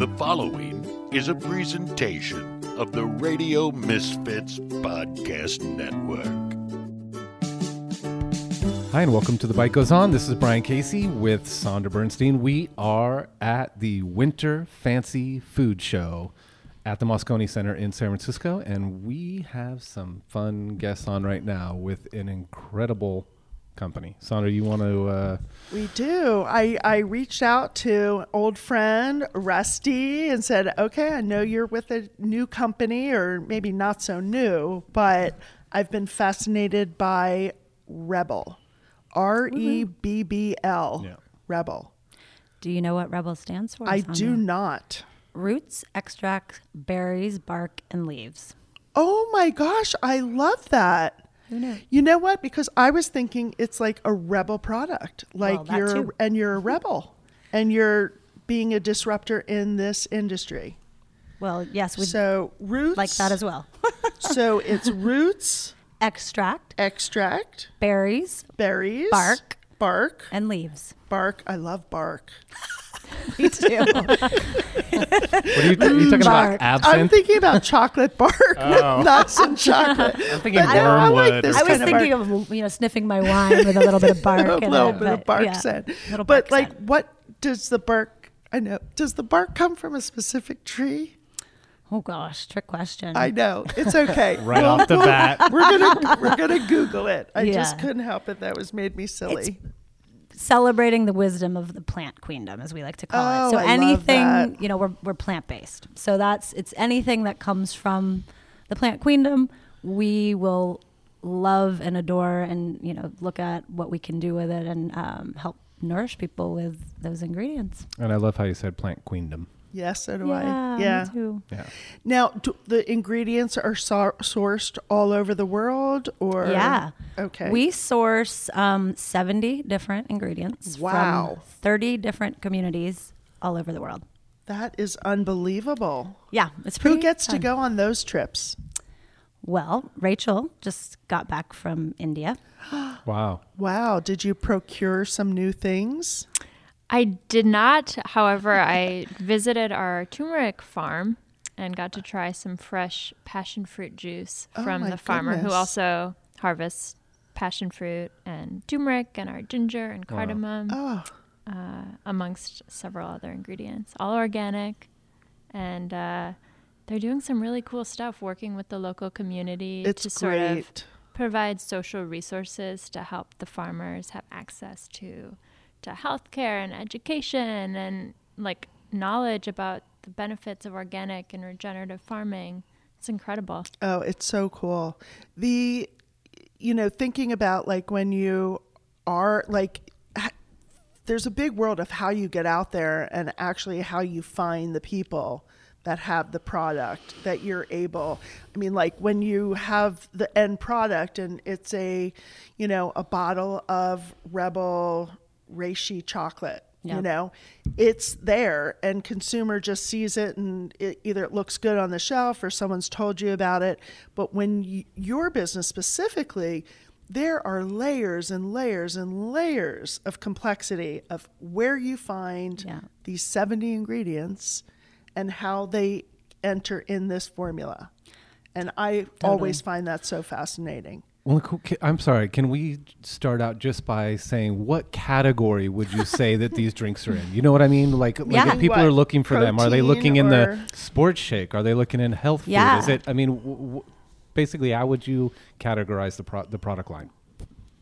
The following is a presentation of the Radio Misfits Podcast Network. Hi, and welcome to The Bite Goes On. This is Brian Casey with Sondra Bernstein. We are at the Winter Fancy Food Show at the Moscone Center in San Francisco, and we have some fun guests on right now with an incredible company. Sondra, you want to? Uh, We do. I, I reached out to old friend Rusti and said, okay, I know you're with a new company, or maybe not so new, but I've been fascinated by Rebbl. R E B B L. Yeah. Rebbl. Do you know what Rebbl stands for? I Sondra? do not. Roots, extracts, berries, bark, and leaves. Oh my gosh, I love that. Who knew? You know what? Because I was thinking it's like a rebel product. Like that you're too. and you're a rebel and you're being a disruptor in this industry. Well, yes, we So roots like that as well. so it's roots, Extract, extract, berries, berries, Bark. Bark, and leaves. bark. I love bark. Me too. what are you, are you talking about? Bark. I'm thinking about chocolate bark Oh. with nuts and chocolate. I'm thinking But I like this I was kind of thinking bark. of you know sniffing my wine with a little bit of bark. a in little it, bit of but bark yeah, scent. little But bark like, scent. what does the bark? I know. Does the bark come from a specific tree? Oh gosh, trick question. I know. It's okay. right off the bat. We're gonna we're gonna Google it. I just couldn't help it. That was made me silly. Celebrating the wisdom of the plant queendom, as we like to call Oh, it. So I love anything, that. you know, we're we're plant based. So that's it's anything that comes from the plant queendom. We will love and adore, and you know, look at what we can do with it, and um, help nourish people with those ingredients. And I love how you said plant queendom. Yes, so do yeah, I. me Yeah. too. Yeah. Now, do the ingredients are sor- sourced all over the world, or Yeah. Okay. We source um, 70 different ingredients Wow. from 30 different communities all over the world. that is unbelievable. Yeah, it's pretty. Who gets to fun. go on those trips? Well, Rachel just got back from India. Wow. Wow. Did you procure some new things? I did not. However, I visited our turmeric farm and got to try some fresh passion fruit juice Oh from my the farmer who also harvests passion fruit and turmeric and our ginger and cardamom, Oh, uh, amongst several other ingredients. All organic. And uh, they're doing some really cool stuff working with the local community it's to sort of provide social resources to help the farmers have access to to healthcare and education and like knowledge about the benefits of organic and regenerative farming. It's incredible. Oh, it's so cool. The, you know, thinking about like when you are like, there's a big world of how you get out there and actually how you find the people that have the product that you're able. I mean, like when you have the end product and it's a, you know, a bottle of Rebbl reishi chocolate. You know, it's there, and consumer just sees it, and it, either it looks good on the shelf or someone's told you about it. But when y- your business specifically, there are layers and layers and layers of complexity of where you find Yeah. these 70 ingredients and how they enter in this formula. And I always find that so fascinating. Well, I'm sorry. Can we start out just by saying what category would you say that these drinks are in? You know what I mean? Like, like Yeah. if people What, are looking for them, are they protein looking in the sports shake? Are they looking in health food? Yeah. Is it? I mean, w- w- basically, how would you categorize the pro- the product line?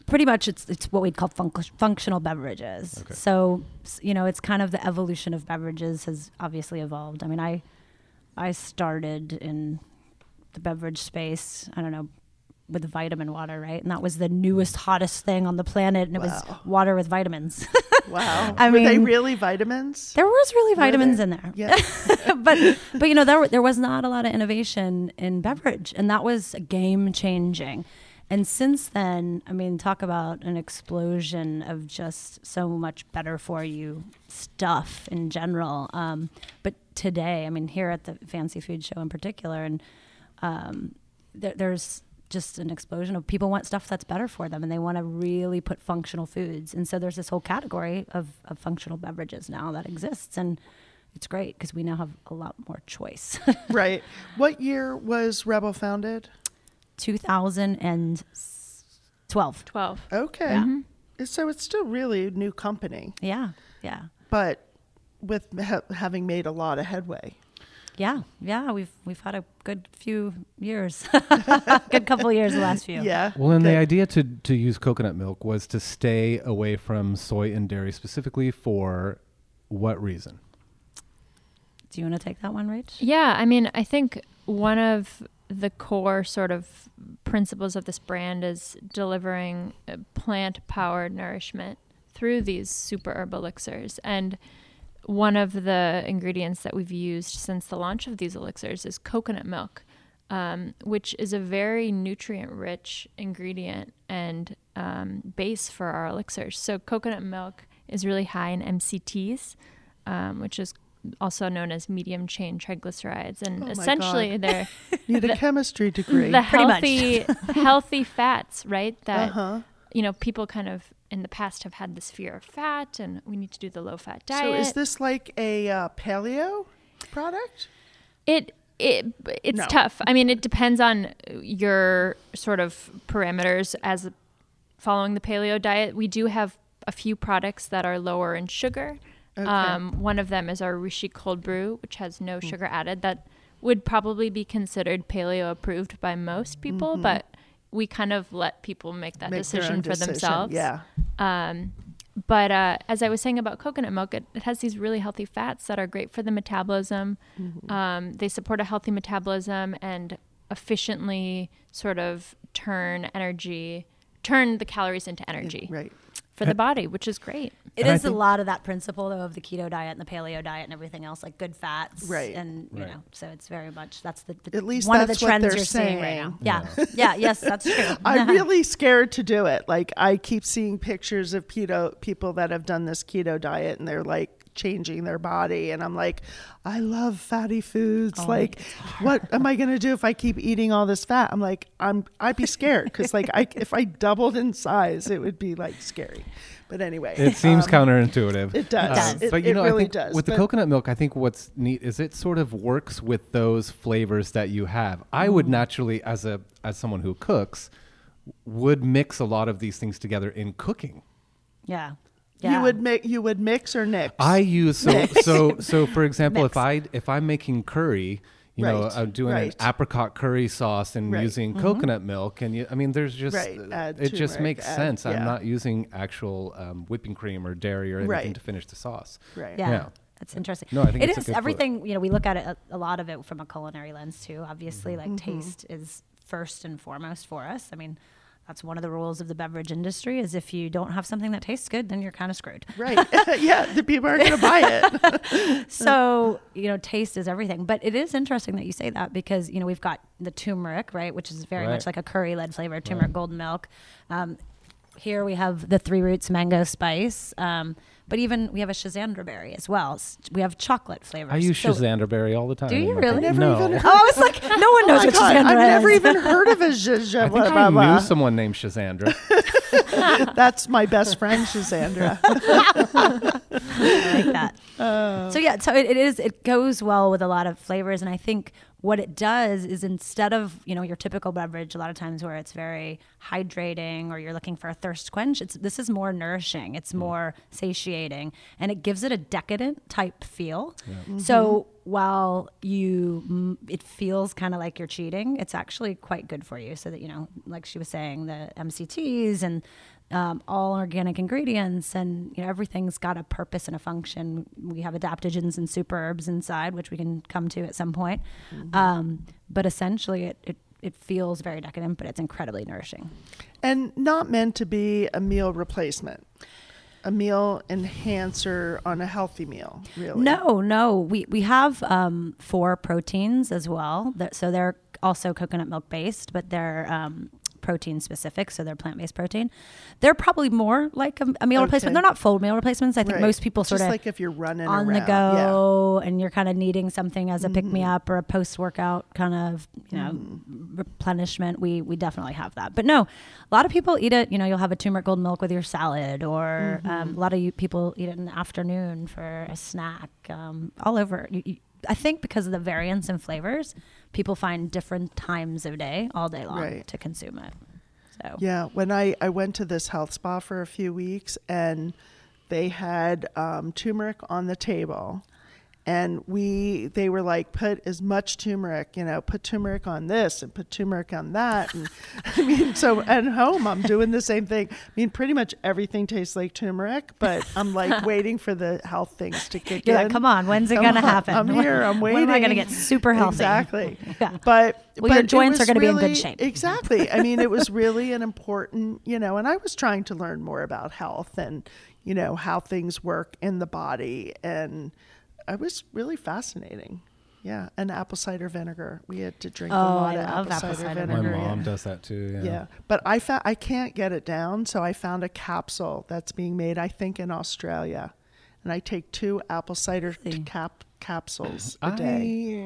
Pretty much, it's it's what we'd call func- functional beverages. Okay. So you know, it's kind of the evolution of beverages has obviously evolved. I mean, I I started in the beverage space. I don't know. With vitamin water, right? And that was the newest, hottest thing on the planet. And it was water with vitamins. Wow. I Were they really vitamins? There was really vitamins in there. Yeah. but but you know there there was not a lot of innovation in beverage, and that was game changing. And since then, I mean, talk about an explosion of just so much better for you stuff in general. Um, but today, I mean, here at the Fancy Food Show in particular, and um, there, there's just an explosion of people want stuff that's better for them and they want to really put functional foods. And so there's this whole category of, of functional beverages now that exists. And it's great because we now have a lot more choice. Right. What year was Rebbl founded? 2012. 12. Okay. Yeah. Mm-hmm. So it's still really a new company, Yeah, yeah, but with ha- having made a lot of headway. Yeah, yeah. We've we've had a good few years, good couple of years the last few. Yeah. Well, and the idea to to use coconut milk was to stay away from soy and dairy specifically for what reason? Do you want to take that one, Rach? Yeah, I mean, I think one of the core sort of principles of this brand is delivering uh, plant powered nourishment through these super herb elixirs. And one of the ingredients that we've used since the launch of these elixirs is coconut milk, um, which is a very nutrient rich ingredient and um, base for our elixirs. So, coconut milk is really high in MCTs, um, which is also known as medium chain triglycerides. And Oh essentially, God. they're Need a chemistry degree. the Pretty much. healthy healthy fats, right? That uh-huh. you know people kind of in the past have had this fear of fat, and we need to do the low fat diet. So is this like a uh, paleo product? it? It it's No. tough. I mean, it depends on your sort of parameters as following the paleo diet. We do have a few products that are lower in sugar. Okay. Um, one of them is our Reishi cold brew, which has no Hmm. sugar added. That would probably be considered paleo approved by most people, but we kind of let people make that. Make decision for decision, themselves. Yeah. Um, but uh, as I was saying about coconut milk, it, it has these really healthy fats that are great for the metabolism. Mm-hmm. Um, they support a healthy metabolism and efficiently sort of turn energy, turn the calories into energy Right. For the body, which is great. It And I is a lot of that principle though of the keto diet and the paleo diet and everything else, like good fats, Right. And you Right. know, so it's very much that's the, the At least one of the trends they're you're seeing right now. saying. Yeah, yeah, yes, that's true. I'm really scared to do it. Like I keep seeing pictures of keto people that have done this keto diet and they're like changing their body and I'm like, I love fatty foods. Oh, like what am I going to do if I keep eating all this fat? I'm like I'm I'd be scared cuz like I if I doubled in size it would be like scary. But anyway, It seems um, counterintuitive. It does. does. It, but you it know, really I think does. with the coconut milk, I think what's neat is it sort of works with those flavors that you have. I would Mm. naturally, as a as someone who cooks, would mix a lot of these things together in cooking. yeah, You would make you would mix or nix. I use so Mix. so so for example, if I if I'm making curry, you know, I'm doing right. an apricot curry sauce and Right. Mm-hmm. using coconut milk, and you, I mean, there's just Right, uh, add it just makes add- sense. yeah. I'm not using actual um, whipping cream or dairy or anything Right. to finish the sauce. right. Yeah. Yeah. That's interesting. No, I think it it's a is good flow. everything. You know, we look at it a, a lot of it from a culinary lens too. Obviously, Mm-hmm. like taste is first and foremost for us. I mean, that's one of the rules of the beverage industry. Is if you don't have something that tastes good, then you're kind of screwed. Right. yeah, the people aren't going to buy it. so you know taste is everything but it is interesting that you say that because you know we've got the turmeric right which is very Right. much like a curry led flavor turmeric golden milk um, here we have the three roots mango spice um, but even we have a Schisandra berry as well we have chocolate flavors I use So- Schisandra berry all the time. Do you really? Never no. even oh I was like no one knows Oh what God, Schisandra I've never even heard of a zhuzh. I think I knew someone named Shazandra. That's my best friend, Shazandra. I like that. so yeah, so it, it is. It goes well with a lot of flavors, and I think what it does is instead of you know your typical beverage, a lot of times where it's very hydrating or you're looking for a thirst quench, it's this is more nourishing. It's more satiating, and it gives it a decadent type feel. So while you mm, it feels kind of like you're cheating, it's actually quite good for you. So that you know, like she was saying, the MCTs and um, all organic ingredients and you know everything's got a purpose and a function. We have adaptogens and super herbs inside which we can come to at some point. Um, but essentially it, it it feels very decadent but it's incredibly nourishing. And not meant to be a meal replacement, a meal enhancer on a healthy meal, really. no no. We we have um, four proteins as well that, so they're also coconut milk based but they're um, protein specific, so they're plant based protein. They're probably more like a, a meal replacement. They're not full meal replacements. I think Right. most people sort Just of like if you're running on around. the go and you're kind of needing something as a pick me up or a post workout kind of you know replenishment we we definitely have that but no a lot of people eat it you know you'll have a turmeric gold milk with your salad or um, a lot of you people eat it in the afternoon for a snack um, all over you, you, I think because of the variance in flavors, people find different times of day all day long Right. to consume it. So Yeah, when I, I went to this health spa for a few weeks and they had um, turmeric on the table. And we, they were like, put as much turmeric, you know, put turmeric on this and put turmeric on that. And I mean, so at home, I'm doing the same thing. I mean, pretty much everything tastes like turmeric, but I'm like waiting for the health things to kick You're in. like, come on, when's it gonna on, happen? I'm here. I'm waiting. When am I gonna get super healthy? Exactly. Yeah. But Well, your but it joints are gonna be in good shape. Exactly. I mean, it was really an important, you know, and I was trying to learn more about health and, you know, how things work in the body. And I was really fascinating. Yeah. And apple cider vinegar. We had to drink Oh, a lot I of love apple, apple cider, cider My mom yeah. does that too. Yeah. Yeah. But I found I can't get it down, so I found a capsule that's being made, I think, in Australia. And I take two apple cider cap capsules a day.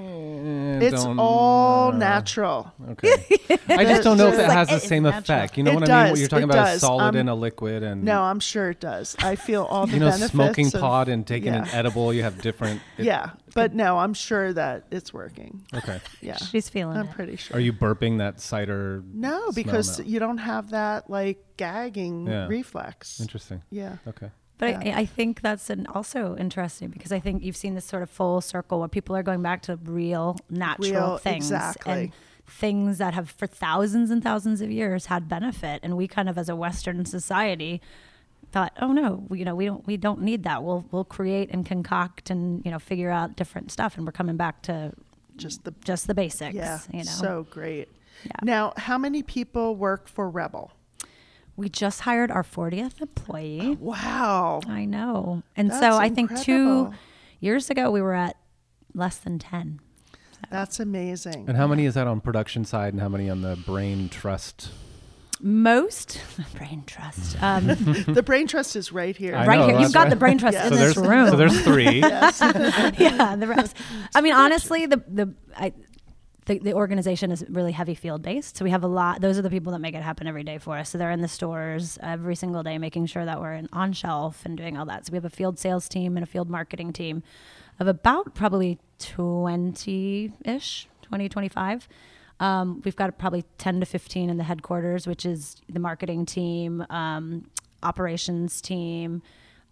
I It's all know. natural. Okay. I just don't know if it Like, has the same natural. effect. You know It what I mean? What you're talking it about is does. solid Um, in a liquid and No, I'm sure it does. I feel all the you know, benefits. smoking of- pot and taking an edible. You have different. it- yeah, but no, I'm sure that it's working. Okay. Yeah, She's feeling I'm it. pretty sure. Are you burping that cider? No, because now? you don't have that like gagging Yeah. reflex. Interesting. Yeah. Okay. But Yeah. I, I think that's an also interesting because I think you've seen this sort of full circle where people are going back to real, natural Real- things exactly. and things that have for thousands and thousands of years had benefit, and we kind of as a Western society thought, oh no, we, you know, we don't we don't need that. We'll we'll create and concoct and you know figure out different stuff, and we're coming back to Just the just the basics. yeah, you know. so great. Yeah. Now, how many people work for Rebbl? We just hired our 40th employee. Wow, I know. And That's so I think two years ago we were at less than 10. that's amazing. And how many is that on production side, and how many on the brain trust? Most brain trust. Um, the brain trust is right here. I right know, here. You've got right. the brain trust Yeah. in so this room. so there's three. yeah, the rest. I mean, honestly, the the I, the, the organization is really heavy field based. So we have a lot. Those are the people that make it happen every day for us. So they're in the stores every single day, making sure that we're in, on shelf and doing all that. So we have a field sales team and a field marketing team of about probably twenty ish, 20, 25. Um, we've got probably 10 to 15 in the headquarters, which is the marketing team, um, operations team,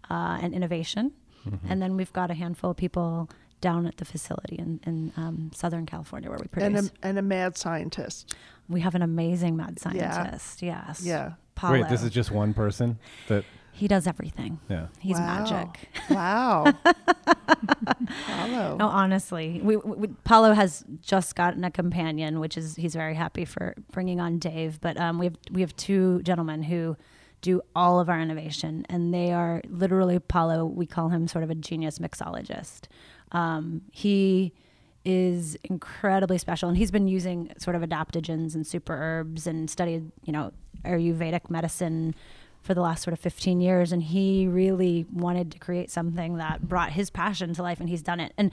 uh, and innovation. And then we've got a handful of people down at the facility in, in um, Southern California where we and produce. a, and a mad scientist. we have an amazing mad scientist. Yeah. scientist. Yes. Yeah. Paulo. Wait, this is just one person. That he does everything. yeah. He's Wow. magic. Wow. Paulo. No, honestly, we, we, Paulo has just gotten a companion, which is he's very happy for bringing on Dave. But um, we have we have two gentlemen who do all of our innovation, and they are literally Paulo. We call him sort of a genius mixologist. Um, he is incredibly special, and he's been using sort of adaptogens and super herbs and studied, you know, Ayurvedic medicine for the last sort of 15 years and he really wanted to create something that brought his passion to life and he's done it and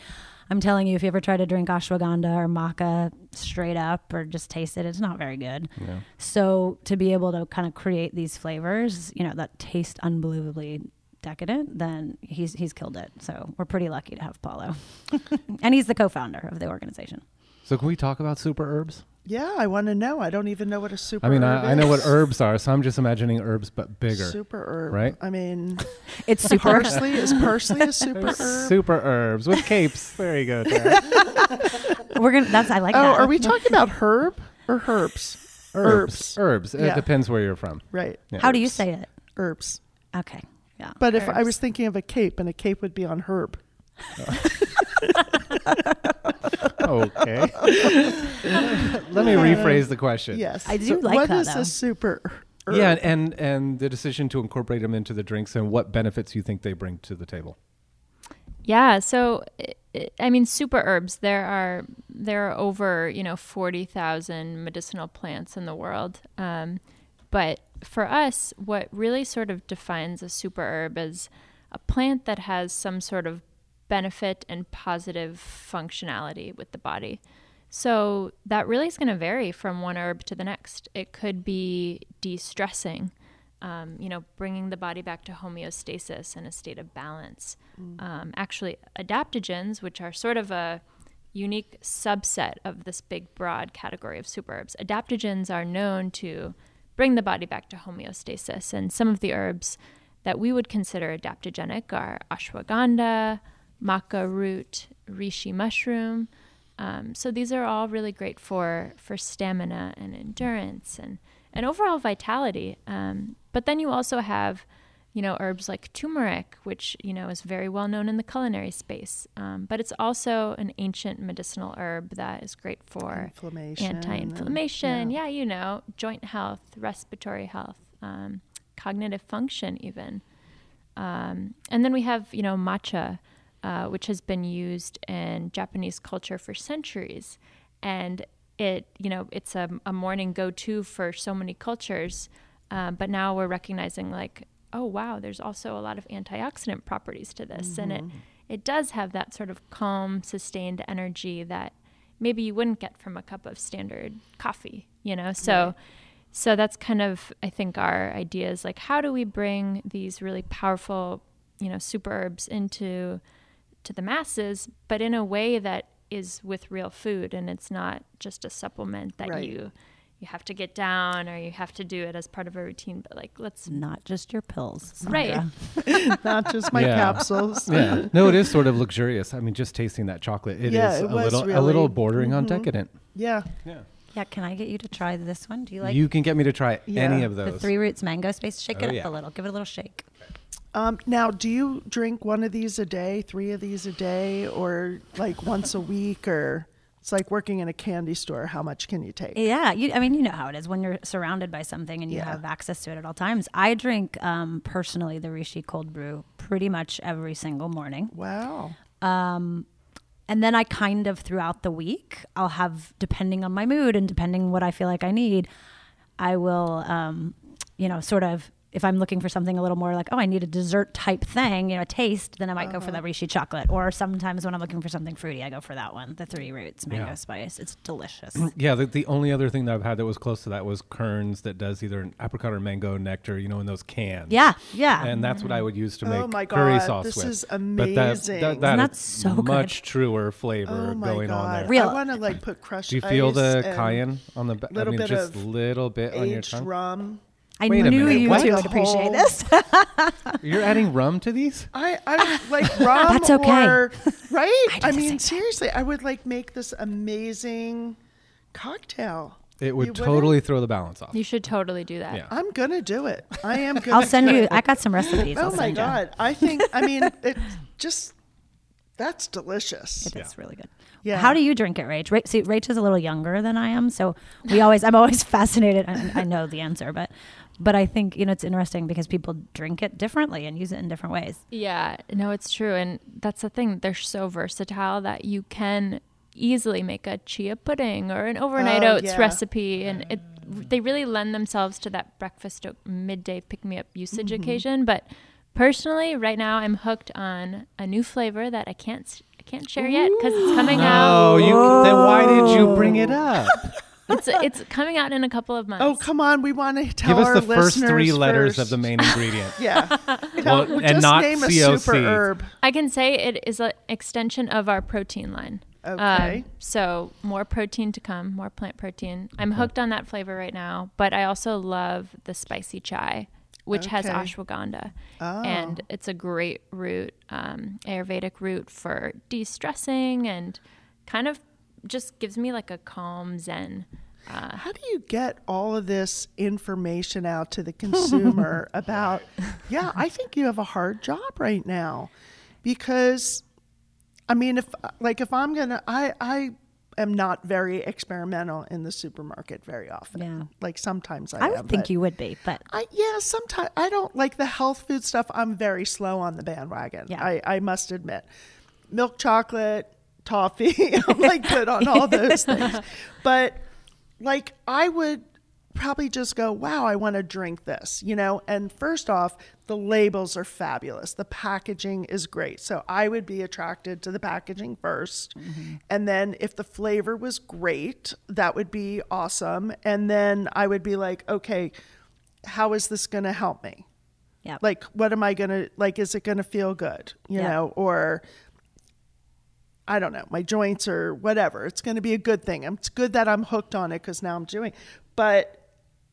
i'm telling you if you ever try to drink ashwagandha or maca straight up or just taste it it's not very good Yeah. so to be able to kind of create these flavors you know that taste unbelievably decadent then he's he's killed it so we're pretty lucky to have paulo and he's the co-founder of the organization So can we talk about super herbs? yeah, I want to know. I don't even know what a super. I mean, herb I, I know what herbs are, so I'm just imagining herbs but bigger. Super herb, right? I mean, it's super parsley is parsley a super herb? Super herbs with capes. There you go. We're gonna that's i like Oh, that are we talking about herb or herbs? Herbs. Herbs. It Yeah. depends where you're from. Right. Yeah. how do you say it Herbs. okay yeah But if I was thinking of a cape, and a cape would be on herb. Okay. Let me rephrase the question. Yes. I do So like what that, is though. a super herb? Yeah, and and the decision to incorporate them into the drinks and what benefits you think they bring to the table. Yeah, so i- i- I mean, super herbs. There are there are over you know forty thousand medicinal plants in the world. Um, but for us, what really sort of defines a super herb is a plant that has some sort of benefit and positive functionality with the body. So that really is going to vary from one herb to the next. It could be de-stressing, um, you know, bringing the body back to homeostasis and a state of balance. Um, actually, adaptogens, which are sort of a unique subset of this big, broad category of superherbs, adaptogens are known to bring the body back to homeostasis. And some of the herbs that we would consider adaptogenic are ashwagandha, maca root, reishi mushroom. Um, so these are all really great for for stamina and endurance and and overall vitality. Um, but then you also have, you know, herbs like turmeric, which you know is very well known in the culinary space. Um, but it's also an ancient medicinal herb that is great for Inflammation anti-inflammation. yeah. Yeah. you know, joint health, respiratory health, um, cognitive function, even. Um, and then we have, you know, matcha, uh, which has been used in Japanese culture for centuries. And it, you know, it's a, a morning go to for so many cultures. Um, but now we're recognizing, like, oh, wow, there's also a lot of antioxidant properties to this. And it, mm-hmm. it does have that sort of calm, sustained energy that maybe you wouldn't get from a cup of standard coffee, you know? So, so that's kind of I think our idea is like how do we bring these really powerful, you know, super herbs into to the masses, but in a way that is with real food and it's not just a supplement that Right. you you have to get down or you have to do it as part of a routine, but like let's Not just your pills. Right. Not just my Yeah. capsules. Yeah. No, it is sort of luxurious. I mean, just tasting that chocolate, it is Yeah, it a was little a little bordering on Mhm. decadent. Yeah. Yeah. Yeah, can I get you to try this one? Do you like you can get me to try any of those. the three roots mango space? Shake Oh, it up yeah. a little. Give it a little shake. Um, now, do you drink one of these a day, three of these a day, or like once a week, or it's like working in a candy store? How much can you take? Yeah, you, I mean, you know how it is when you're surrounded by something and you Yeah. have access to it at all times. I drink um, personally the Reishi cold brew pretty much every single morning. Wow. And then I kind of throughout the week, I'll have, depending on my mood and depending what I feel like I need, I will, um, you know, sort of, if I'm looking for something a little more like, oh, I need a dessert type thing, you know, a taste, then I might go for the uh-huh. Reishi chocolate. Or sometimes when I'm looking for something fruity, I go for that one, the three roots mango Yeah. spice. It's delicious. Yeah, the, the only other thing that I've had that was close to that was Kern's that does either an apricot or mango nectar, you know, in those cans. yeah, yeah. And that's what I would use to make Oh my God, curry God, sauce this with. is But that, that, amazing. that Isn't that is so good? much truer flavor Oh my going on god. there. Real- I want to like put crushed Do you feel ice the and cayenne on the back? I mean, bit just of little bit on your tongue. rum. I Wait a knew minute, you what? two would appreciate this. You're adding rum to these? I, I like rum That's okay. or right. I I, mean, seriously, I would like make this amazing cocktail. It would You wouldn't? totally throw the balance off. you should totally do that. Yeah. I'm gonna do it. I am gonna. I'll send do you. it. I got some recipes. Oh I'll my send you. god! I think. I mean, it just that's delicious. It is really good. Yeah. How do you drink it, Rach? Ra- See, Rach is a little younger than I am, so we always. I'm always fascinated. and I know the answer, but but I think you know it's interesting because people drink it differently and use it in different ways. Yeah, no, it's true. And that's the thing. They're so versatile that you can easily make a chia pudding or an overnight Oh, oats yeah. recipe. And it, they really lend themselves to that breakfast o- midday pick me up usage Mm-hmm. occasion. But personally, right now, I'm hooked on a new flavor that I can't. s- I can't share yet because it's coming out. No, you. Then why did you bring it up? It's it's coming out in a couple of months. Oh come on! We want to tell Give us our the first three letters first. of the main ingredient. Yeah. Well, Tell- and not name a COC. super herb. I can say it is an extension of our protein line. Um, Okay. so more protein to come, more plant protein. I'm hooked on that flavor right now, but I also love the spicy chai, which has ashwagandha, Oh. and it's a great root, um, Ayurvedic root for de-stressing and kind of just gives me like a calm zen. Uh, How do you get all of this information out to the consumer about? Yeah, I think you have a hard job right now because, I mean, if like if I'm gonna, I I am not very experimental in the supermarket very often. Yeah. like sometimes I, I would am, think you would be, but I yeah, sometimes I don't like the health food stuff. I'm very slow on the bandwagon. Yeah. I, I must admit. milk chocolate, toffee. I'm like good on all those things. But like I would probably just go, wow, I want to drink this, you know? And first off, the labels are fabulous. The packaging is great. So I would be attracted to the packaging 1st mm-hmm. And then if the flavor was great, that would be awesome. And then I would be like, okay, how is this going to help me? Yeah. Like, what am I going to, like, is it going to feel good, you Yeah. know? Or, I don't know, my joints or whatever. It's going to be a good thing. It's good that I'm hooked on it because now I'm doing. But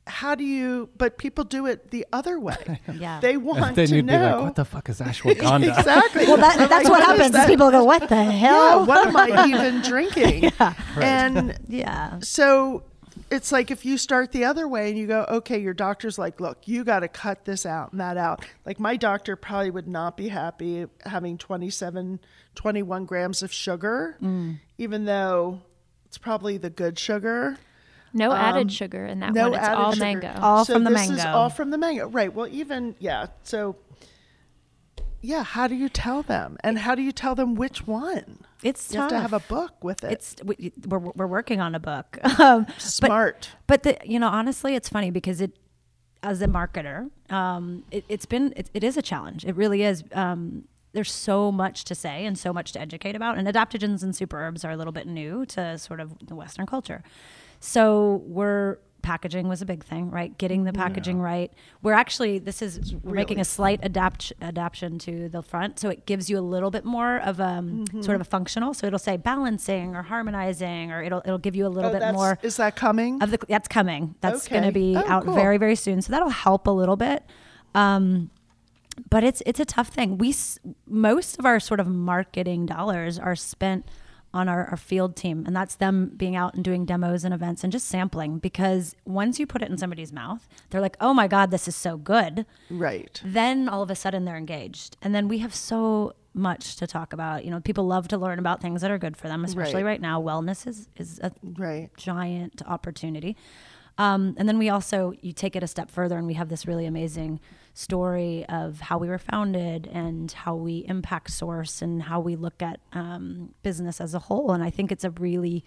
how do you? But people do it the other way. Yeah. They want then to you'd know. be like, what the fuck is ashwagandha? exactly. well, that, that's like, what is happens. That? people go, "What the Yeah, hell?" what am I even drinking? Yeah. And Yeah. so it's like if you start the other way and you go, okay, your doctor's like, look, you got to cut this out and that out. Like my doctor probably would not be happy having 27, 21 grams of sugar, Mm. even though it's probably the good sugar. No added sugar in that Um, no one. It's added all sugar. mango. All so from the this is mango. all from the mango. Right. Well, even, yeah. So, yeah, how do you tell them? And how do you tell them which one? It's You have to have a book with it. It's we, we're we're working on a book. Um, but- Smart. But the, you know, honestly, it's funny because it, as a marketer, um, it, it's been it, it is a challenge. It really is. Um, there's so much to say and so much to educate about, and adaptogens and superherbs are a little bit new to sort of the Western culture. So we're packaging was a big thing, right? Getting the packaging right. We're actually this is we're making a slight adapt adaptation to the front, so it gives you a little bit more of a Mm-hmm. sort of a functional. So it'll say balancing or harmonizing, or it'll it'll give you a little Oh, bit more Is that coming? of the that's coming. That's going to be Oh, out cool. very very soon. So that'll help a little bit. Um, but it's it's a tough thing. We most of our sort of marketing dollars are spent on our, our field team, and that's them being out and doing demos and events and just sampling. Because once you put it in somebody's mouth, they're like, "Oh my god, this is so good." right. Then all of a sudden they're engaged, and then we have so much to talk about. You know, people love to learn about things that are good for them, especially Right. right now. Wellness is is a Right. giant opportunity. Um, and then we also you take it a step further, and we have this really amazing story of how we were founded and how we impact source and how we look at um, business as a whole. And I think it's a really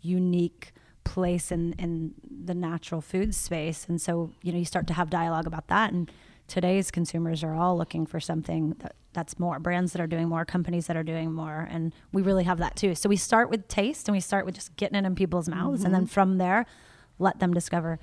unique place in in the natural food space. And so you know you start to have dialogue about that. And today's consumers are all looking for something that, that's more brands that are doing more companies that are doing more and we really have that too so we start with taste and we start with just getting it in people's mouths and then from there let them discover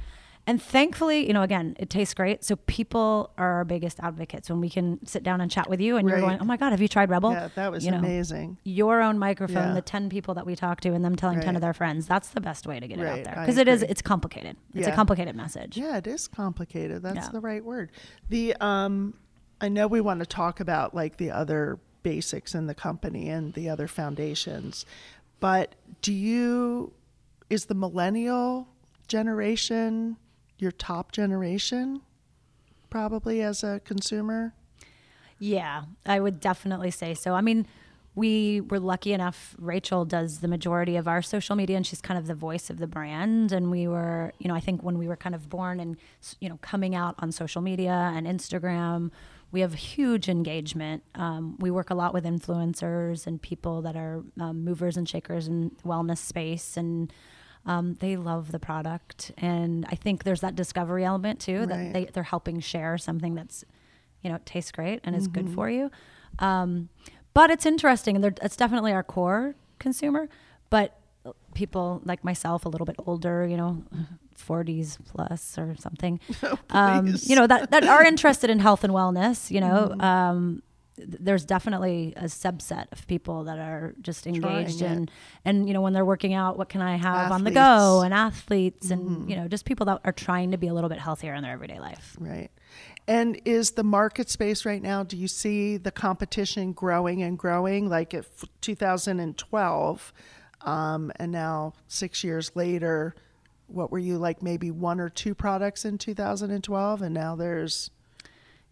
and thankfully you know again it tastes great so people are our biggest advocates when we can sit down and chat with you and you're going oh my god have you tried Rebbl Yeah, that was You know, amazing. your own microphone Yeah. the 10 people that we talk to and them telling 10 of their friends that's the best way to get it out there because it is it's complicated it's a complicated message Yeah, it is complicated. That's Yeah. the right word. The um I know we want to talk about like the other basics in the company and the other foundations. But do you is the millennial generation your top generation probably as a consumer? Yeah, I would definitely say so. I mean, we were lucky enough. Rachel does the majority of our social media, and she's kind of the voice of the brand. And we were, you know, I think when we were kind of born and you know coming out on social media and Instagram, we have huge engagement. Um, we work a lot with influencers and people that are um, movers and shakers in the wellness space, and um, they love the product. And I think there's that discovery element too that Right. they they're helping share something that's you know, tastes great and is Mm-hmm. good for you. Um, but it's interesting, and it's definitely our core consumer. But people like myself, a little bit older, you know, 40s plus or something, um, you know, that, that are interested in health and wellness, you know, um, th- there's definitely a subset of people that are just engaged in, and you know, when they're working out, what can I have on the go, Athletes. Mm-hmm. and athletes, and you know, just people that are trying to be a little bit healthier in their everyday life. Right. And is the market space right now, do you see the competition growing and growing? Like at 2012, um, and now six years later, what were you like maybe one or two products in 2012? And now there's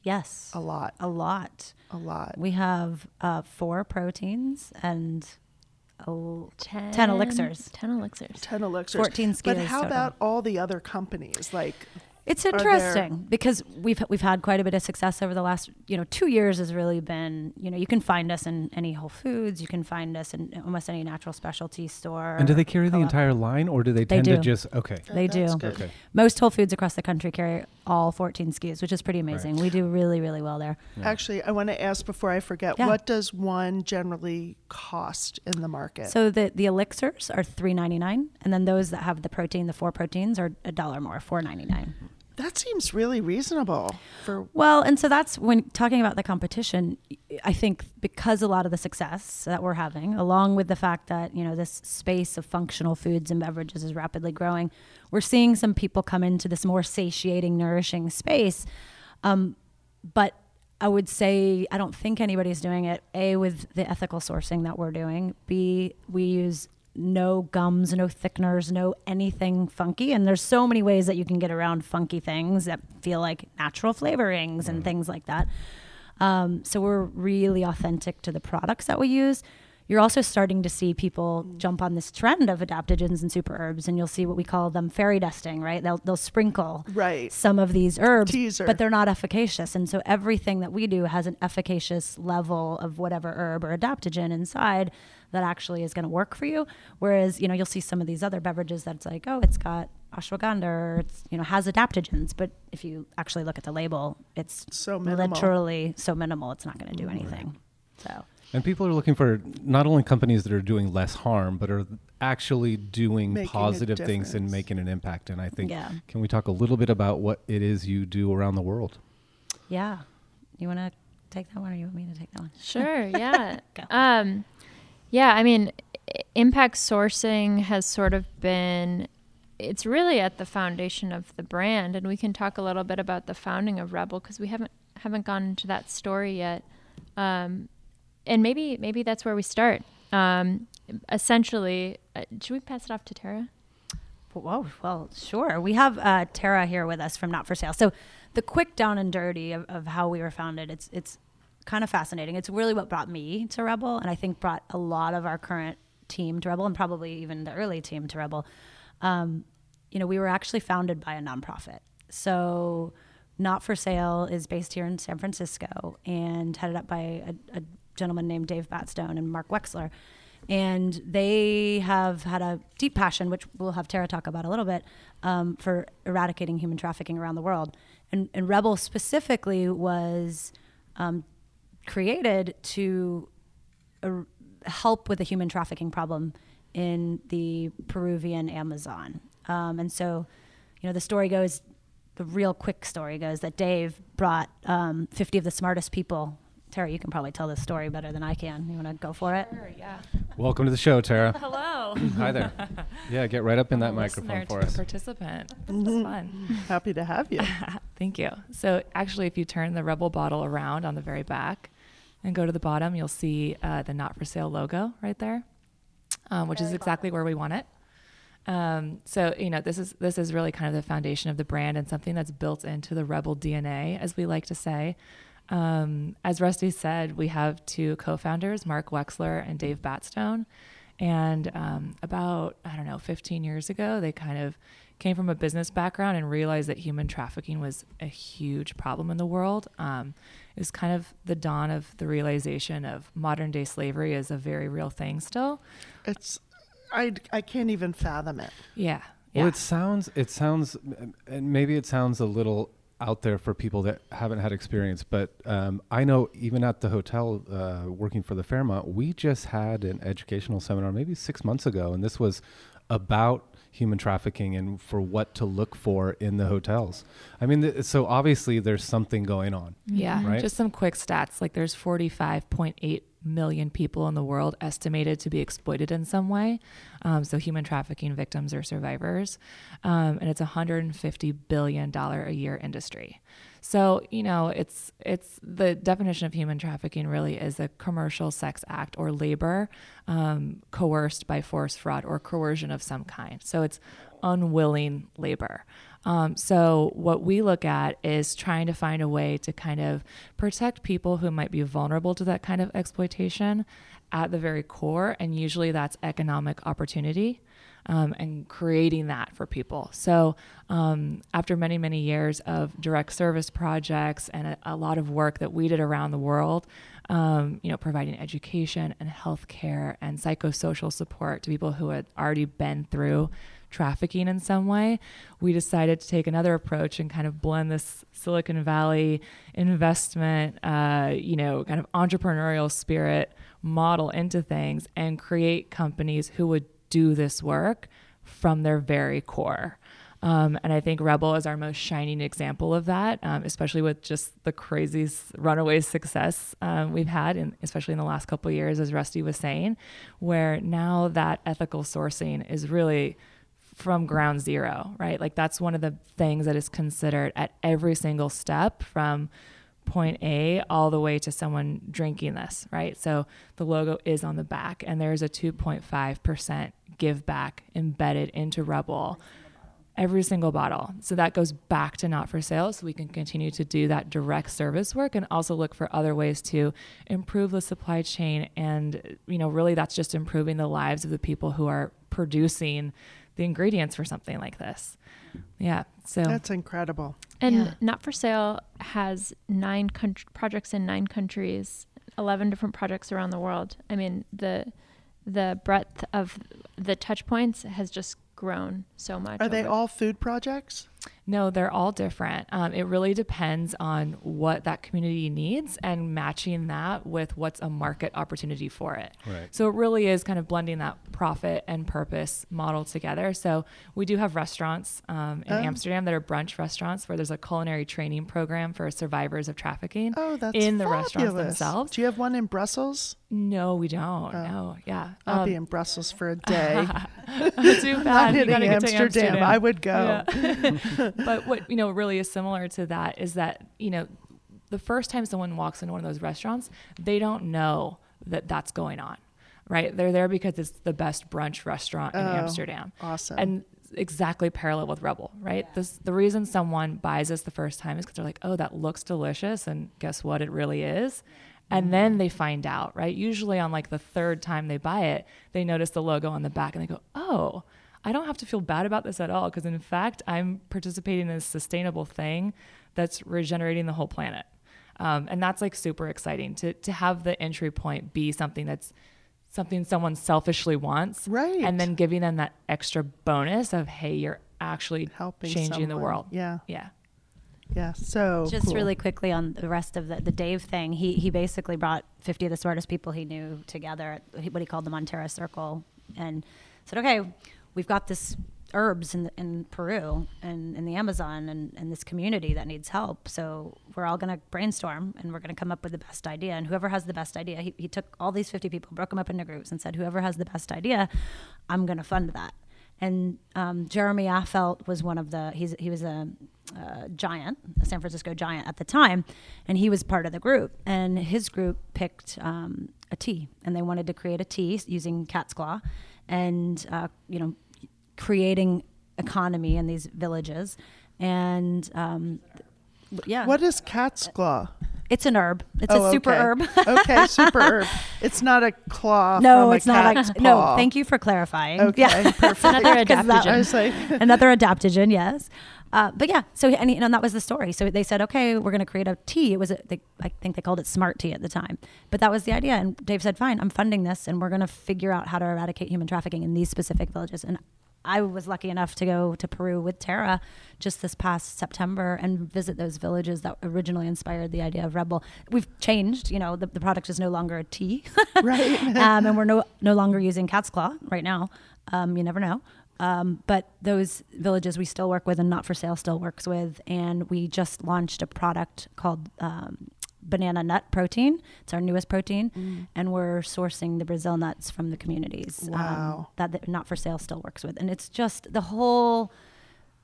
Yes, a lot, a lot. A lot. We have uh, four proteins and el- 10, 10 elixirs. 10 elixirs. 10 elixirs. 14 But how total. about all the other companies? Like, It's Are there- interesting because we've we've had quite a bit of success over the last you know two years. Has really been you know you can find us in any Whole Foods, you can find us in almost any natural specialty store. And do they carry the entire line, or do they They tend to do. just okay? They do. Okay. Most Whole Foods across the country carry all 14 SKUs, which is pretty amazing. We do really really well there. Actually, I want to ask before I forget, Yeah. what does one generally cost in the market? So the the elixirs are 3.99, and then those that have the protein, the four proteins, are a dollar more, 4.99. that seems really reasonable for Well, and so that's when talking about the competition, I think because a lot of the success that we're having, along with the fact that, you know, this space of functional foods and beverages is rapidly growing, we're seeing some people come into this more satiating, nourishing space. Um, but I would say I don't think anybody's doing it. A with the ethical sourcing that we're doing. B we use no gums, no thickeners, no anything funky. And there's so many ways that you can get around funky things that feel like natural flavorings and things like that. Um, so we're really authentic to the products that we use. You're also starting to see people jump on this trend of adaptogens and super herbs, and you'll see what we call them fairy dusting, right? They'll they'll sprinkle Right. some of these herbs, Teaser. but they're not efficacious. And so everything that we do has an efficacious level of whatever herb or adaptogen inside that actually is going to work for you. Whereas, you know, you'll see some of these other beverages that's like, oh, it's got ashwagandha or it's, you know, has adaptogens. But if you actually look at the label, it's So minimal. literally so minimal, it's not going to do anything. So. And people are looking for not only companies that are doing less harm, but are actually doing Making positive things and making an impact. And I think, Yeah. can we talk a little bit about what it is you do around the world? Yeah. You want to take that one or you want me to take that one? Sure, yeah. Go. um, yeah, I mean, impact sourcing has sort of been it's really at the foundation of the brand and we can talk a little bit about the founding of Rebbl because we haven't haven't gone into that story yet. Um, and maybe maybe that's where we start. Um, essentially, uh, should we pass it off to Terra? Whoa, well, sure. We have uh, Terra here with us from Not for Sale. So, the quick down and dirty of, of how we were founded, it's it's kind of fascinating. It's really what brought me to Rebbl, and I think brought a lot of our current team to Rebbl, and probably even the early team to Rebbl. Um, you know, we were actually founded by a nonprofit. So, Not for Sale is based here in San Francisco and headed up by a, a gentleman named Dave Batstone and Mark Wexler. And they have had a deep passion, which we'll have Terra talk about a little bit, um, for eradicating human trafficking around the world. And, and Rebbl specifically was um, created to uh, help with the human trafficking problem in the Peruvian Amazon. Um, and so, you know, the story goes, the real quick story goes that Dave brought um, 50 of the smartest people. Terra, you can probably tell this story better than I can. You want to go for it? Sure, yeah. Welcome to the show, Terra. Hello. Hi there. Yeah, get right up in that I'm microphone for to us. participant. Mm-hmm. It's fun. happy to have you. Thank you. So actually, if you turn the Rebbl bottle around on the very back and go to the bottom, you'll see uh, the not for sale logo right there, um, which is exactly where we want it. Um, so you know this is this is really kind of the foundation of the brand and something that's built into the Rebbl DNA, as we like to say. Um, as Rusty said, we have two co-founders, Mark Wexler and Dave Batstone. And um, about, I don't know, 15 years ago, they kind of came from a business background and realized that human trafficking was a huge problem in the world. Um, was kind of the dawn of the realization of modern day slavery is a very real thing still. It's I I can't even fathom it. Yeah. Well, it sounds, it sounds, and maybe it sounds a little out there for people that haven't had experience, but um, I know even at the hotel uh, working for the Fairmont, we just had an educational seminar maybe six months ago, and this was about human trafficking and for what to look for in the hotels. I mean, th- so obviously there's something going on. Yeah, Right? just some quick stats. Like there's 45.8 million people in the world estimated to be exploited in some way. Um, so human trafficking victims or survivors, um, and it's a 150 billion dollar a year industry. So you know, it's it's the definition of human trafficking really is a commercial sex act or labor um, coerced by force, fraud, or coercion of some kind. So it's unwilling labor. Um, so, what we look at is trying to find a way to kind of protect people who might be vulnerable to that kind of exploitation at the very core. And usually that's economic opportunity. Um, and creating that for people. So, um, after many, many years of direct service projects and a, a, lot of work that we did around the world, um, you know, providing education and healthcare and psychosocial support to people who had already been through trafficking in some way, we decided to take another approach and kind of blend this Silicon Valley investment, uh, you know, kind of entrepreneurial spirit model into things and create companies who would do this work from their very core. Um, and I think Rebbl is our most shining example of that, um, especially with just the crazy runaway success um, we've had, in, especially in the last couple years, as Rusty was saying, where now that ethical sourcing is really from ground zero, right? Like that's one of the things that is considered at every single step from point A all the way to someone drinking this, right? So the logo is on the back and there's a 2.5% give back embedded into Rebbl every single bottle. So that goes back to not for sale. So we can continue to do that direct service work and also look for other ways to improve the supply chain. And, you know, really that's just improving the lives of the people who are producing the ingredients for something like this. Yeah. So that's incredible. And Yeah. Not for Sale has nine contr- projects in nine countries, eleven different projects around the world. I mean the the breadth of the touch points has just grown so much. Are they all food projects? No, they're all different. Um, it really depends on what that community needs and matching that with what's a market opportunity for it. Right. So it really is kind of blending that profit and purpose model together. So we do have restaurants um, in Oh. Amsterdam that are brunch restaurants where there's a culinary training program for survivors of trafficking Oh, that's in the fabulous. restaurants themselves. Do you have one in Brussels? No, we don't. no, yeah. I'll Um, be in Brussels for a day. too Not bad. You hitting gotta get to Amsterdam. I would go. Yeah. but what you know really is similar to that is that you know the first time someone walks into one of those restaurants, they don't know that that's going on, right? They're there because it's the best brunch restaurant in Oh, Amsterdam. awesome. And exactly parallel with Rebbl, right? This, the reason someone buys this the first time is because they're like, oh, that looks delicious, and guess what? It really is. And mm. then they find out, right? Usually on like the third time they buy it, they notice the logo on the back and they go, oh, I don't have to feel bad about this at all because in fact, I'm participating in a sustainable thing that's regenerating the whole planet. Um, and that's like super exciting to to have the entry point be something that's something someone selfishly wants, Right. And then giving them that extra bonus of hey, you're actually Helping changing the world. Yeah. yeah. Yeah. So Just cool. really quickly on the rest of the, the Dave thing, he he basically brought 50 of the smartest people he knew together what he called the Montara Circle and said, okay, we've got this herbs in, in Peru and in the Amazon and, and this community that needs help. So we're all going to brainstorm and we're going to come up with the best idea. And whoever has the best idea, he, he took all these 50 people, broke them up into groups and said, whoever has the best idea, I'm going to fund that. And um, Jeremy Affeldt was one of the, he's, he was a, a giant, a San Francisco giant at the time, and he was part of the group. And his group picked um, a tea, and they wanted to create a tea using cat's claw and, uh, you know, creating economy in these villages. And um, yeah, What is cat's claw? it's an herb. It's Oh, a super okay. herb. okay, super herb. It's not a claw. no, it's a not. cat's A, no, thank you for clarifying. Okay, Yeah. perfect. Another adaptogen. Like, another adaptogen, yes. Uh, but yeah, so and, and that was the story. So they said, okay, we're going to create a tea. It was, a, they, I think they called it smart tea at the time, but that was the idea. And Dave said, fine, I'm funding this, and we're going to figure out how to eradicate human trafficking in these specific villages. And I was lucky enough to go to Peru with Terra just this past September and visit those villages that originally inspired the idea of Rebbl. We've changed, you know, the, the product is no longer a tea, right. um, and we're no no longer using cat's claw right now. Um, you never know. Um, but those villages we still work with, and not for sale still works with, and we just launched a product called um, banana nut protein. It's our newest protein, and we're sourcing the Brazil nuts from the communities um, Wow. that the not for sale still works with, and it's just the whole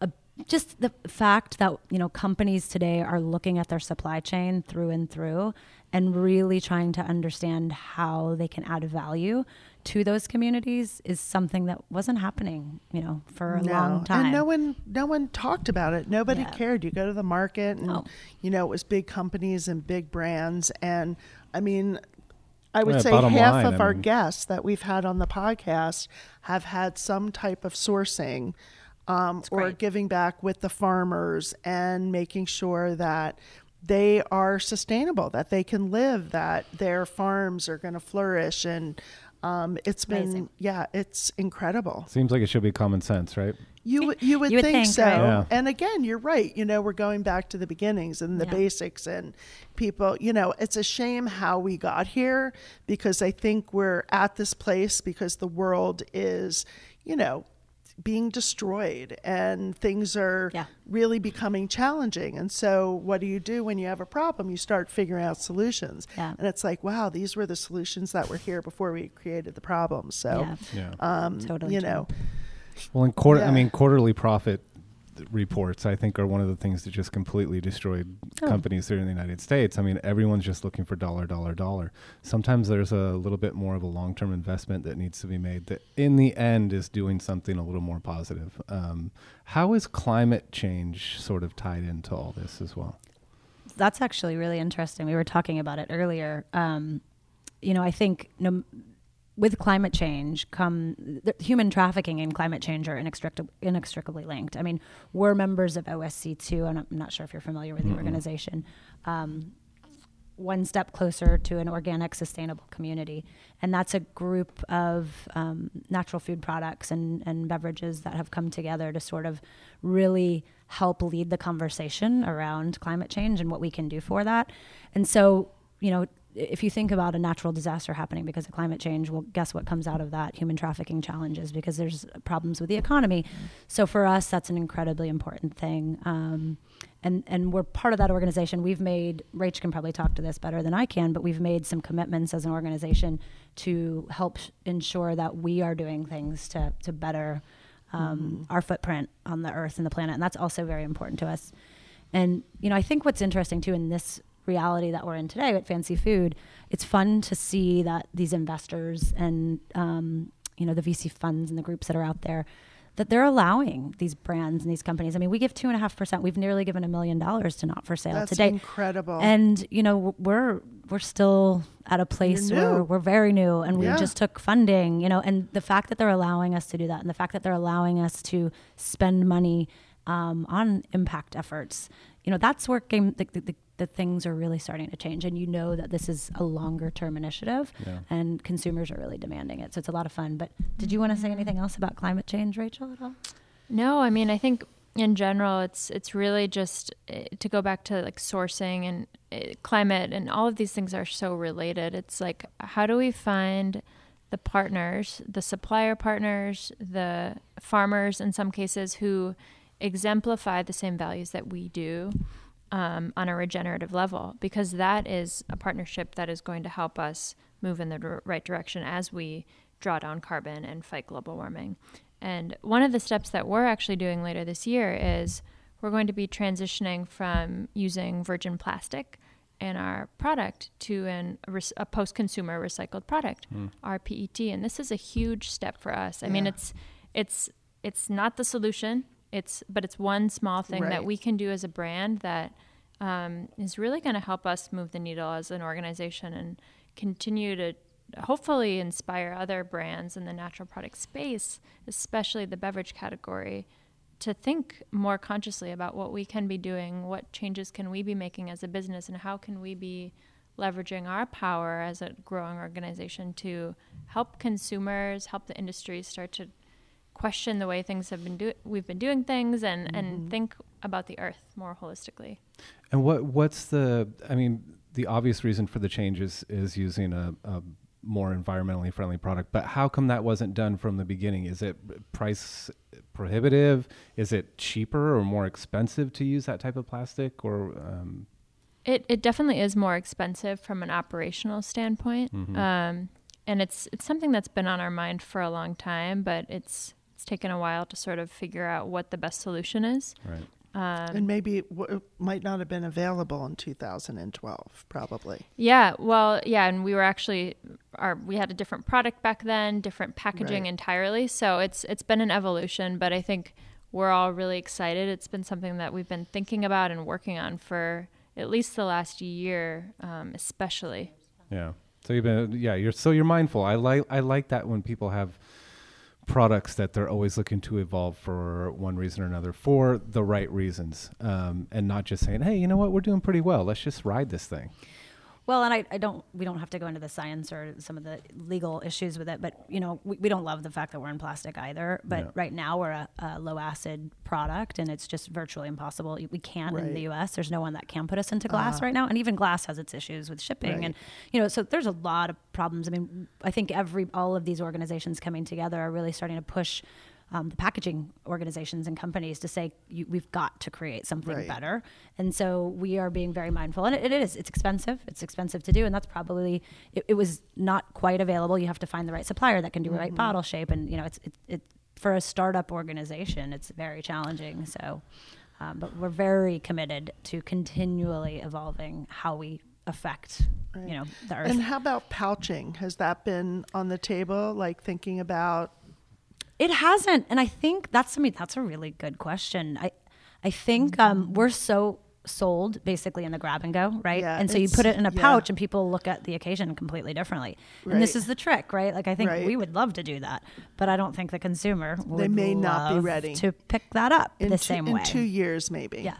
uh, just the fact that you know companies today are looking at their supply chain through and through and really trying to understand how they can add value to those communities is something that wasn't happening you know for a No. long time And no one, no one talked about it. Nobody Yeah. cared. You go to the market, and No. you know it was big companies and big brands. And I mean, I would Yeah, say half line, of I our mean- guests that we've had on the podcast have had some type of sourcing um, or great. giving back with the farmers and making sure that they are sustainable, that they can live, that their farms are going to flourish. And um, it's been, yeah, it's incredible. Seems like it should be common sense, right? You would- you would You would think, think, so. right? Yeah. And again, you're right. You know, we're going back to the beginnings and the Yeah. basics and people, you know, it's a shame how we got here because I think we're at this place because the world is, you know, being destroyed and things are Yeah. really becoming challenging. And so what do you do when you have a problem? You start figuring out solutions. Yeah. And it's like, wow, these were the solutions that were here before we created the problem. So yeah, Yeah. um, Totally you true. know, Well, in quarter, I mean, quarterly profit reports, I think, are one of the things that just completely destroyed Oh. companies here in the United States. I mean, everyone's just looking for dollar, dollar, dollar. Sometimes there's a little bit more of a long term investment that needs to be made that, in the end, is doing something a little more positive. Um, how is climate change sort of tied into all this as well? that's actually really interesting. We were talking about it earlier. Um, you know, I think no, with climate change come human trafficking and climate change are inextricably, inextricably linked. I mean, we're members of OSC2, and I'm not sure if you're familiar with the organization. Um, one step closer to an organic, sustainable community. And that's a group of um, natural food products and, and beverages that have come together to sort of really help lead the conversation around climate change and what we can do for that. And so, you know, if you think about a natural disaster happening because of climate change, well, guess what comes out of that? Human trafficking challenges because there's problems with the economy. So for us, that's an incredibly important thing. Um, and and we're part of that organization. We've made Rach can probably talk to this better than I can, but we've made some commitments as an organization to help ensure that we are doing things to to better um, our footprint on the earth and the planet, and that's also very important to us. And you know, I think what's interesting too in this reality that we're in today with fancy food, it's fun to see that these investors and um, you know the VC funds and the groups that are out there that they're allowing these brands and these companies. I mean, we give two and a half percent. We've nearly given a million dollars to not for sale That's today. incredible. And you know, we're we're still at a place where we're very new, and Yeah. we just took funding. You know, and the fact that they're allowing us to do that, and the fact that they're allowing us to spend money um, on impact efforts, you know, that's where game the, the, the, the things are really starting to change. And you know that this is a longer term initiative, Yeah. and consumers are really demanding it. So it's a lot of fun. But did you want to say anything else about climate change, Rachel, at all? No, I mean, I think in general, it's it's really just uh, to go back to like sourcing and uh, climate, and all of these things are so related. It's like how do we find the partners, the supplier partners, the farmers in some cases who exemplify the same values that we do um, on a regenerative level, because that is a partnership that is going to help us move in the right direction as we draw down carbon and fight global warming. And one of the steps that we're actually doing later this year is we're going to be transitioning from using virgin plastic in our product to an, a, post-consumer recycled product, our PET. And this is a huge step for us. I mean, it's it's it's not the solution. It's but it's one small thing Right. that we can do as a brand that um, is really going to help us move the needle as an organization and continue to hopefully inspire other brands in the natural product space, especially the beverage category, to think more consciously about what we can be doing, what changes can we be making as a business, and how can we be leveraging our power as a growing organization to help consumers, help the industry start to question the way things have been do- we've been doing things and, and think about the earth more holistically. And what what's the? I mean, the obvious reason for the changes is using a, a more environmentally friendly product. But how come that wasn't done from the beginning? Is it price prohibitive? Is it cheaper or more expensive to use that type of plastic? Or um, It it definitely is more expensive from an operational standpoint, um, and it's it's something that's been on our mind for a long time, but it's it's taken a while to sort of figure out what the best solution is. right? Um, and maybe it, w- it might not have been available in 2012, probably. Yeah, well, yeah, and we were actually our we had a different product back then, different packaging Right. entirely. So it's it's been an evolution, but I think we're all really excited. It's been something that we've been thinking about and working on for at least the last year, um, especially. Yeah. So you've been yeah, you're so you're mindful. I like I like that when people have products that they're always looking to evolve for one reason or another for the right reasons um, and not just saying hey you know what? We're doing pretty well. Let's just ride this thing Well, and I, I don't, we don't have to go into the science or some of the legal issues with it, but you know, we, we don't love the fact that we're in plastic either. But Yeah. right now we're a, a low acid product and it's just virtually impossible. We can't in the US. There's no one that can put us into glass uh-huh. right now. And even glass has its issues with shipping. Right. And, you know, so there's a lot of problems. I mean, I think every, all of these organizations coming together are really starting to push um, the packaging organizations and companies to say you, we've got to create something Right. better and so we are being very mindful and it, it is it's expensive it's expensive to do and that's probably it, it was not quite available you have to find the right supplier that can do the right bottle shape and you know it's it, it for a startup organization it's very challenging so um, but we're very committed to continually evolving how we affect you know the earth And how about pouching? Has that been on the table? Like thinking about It hasn't, and I think that's I mean that's a really good question. I I think um, we're so sold basically in the grab and go, right? Yeah, and so you put it in a yeah. pouch, and people look at the occasion completely differently. And this is the trick, right? Like I think Right. we would love to do that, but I don't think the consumer would may not be ready. to pick that up in the two, same in two years, maybe. Yeah.